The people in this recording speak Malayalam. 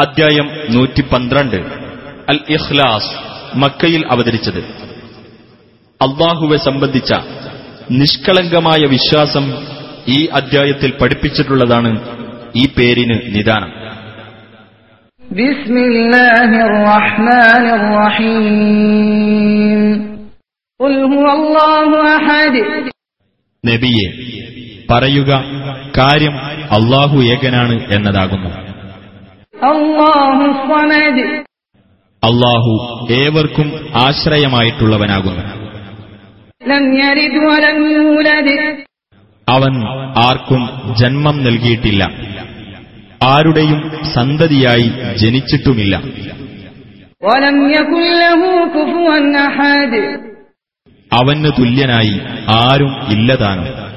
അധ്യായം നൂറ്റി പന്ത്രണ്ട് അൽ ഇഖ്ലാസ് മക്കയിൽ അവതരിച്ചത്. അള്ളാഹുവെ സംബന്ധിച്ച നിഷ്കളങ്കമായ വിശ്വാസം ഈ അദ്ധ്യായത്തിൽ പഠിപ്പിച്ചിട്ടുള്ളതാണ് ഈ പേരിന് നിദാനം. നബിയെ പറയുക കാര്യം അള്ളാഹു ഏകനാണ് എന്നതാകുന്നു. അള്ളാഹു ഏവർക്കും ആശ്രയമായിട്ടുള്ളവനാകുന്നു. അവൻ ആർക്കും ജന്മം നൽകിയിട്ടില്ല. ആരുടെയും സന്തതിയായി ജനിച്ചിട്ടുമില്ല. അവന് തുല്യനായി ആരും ഇല്ലതാണ്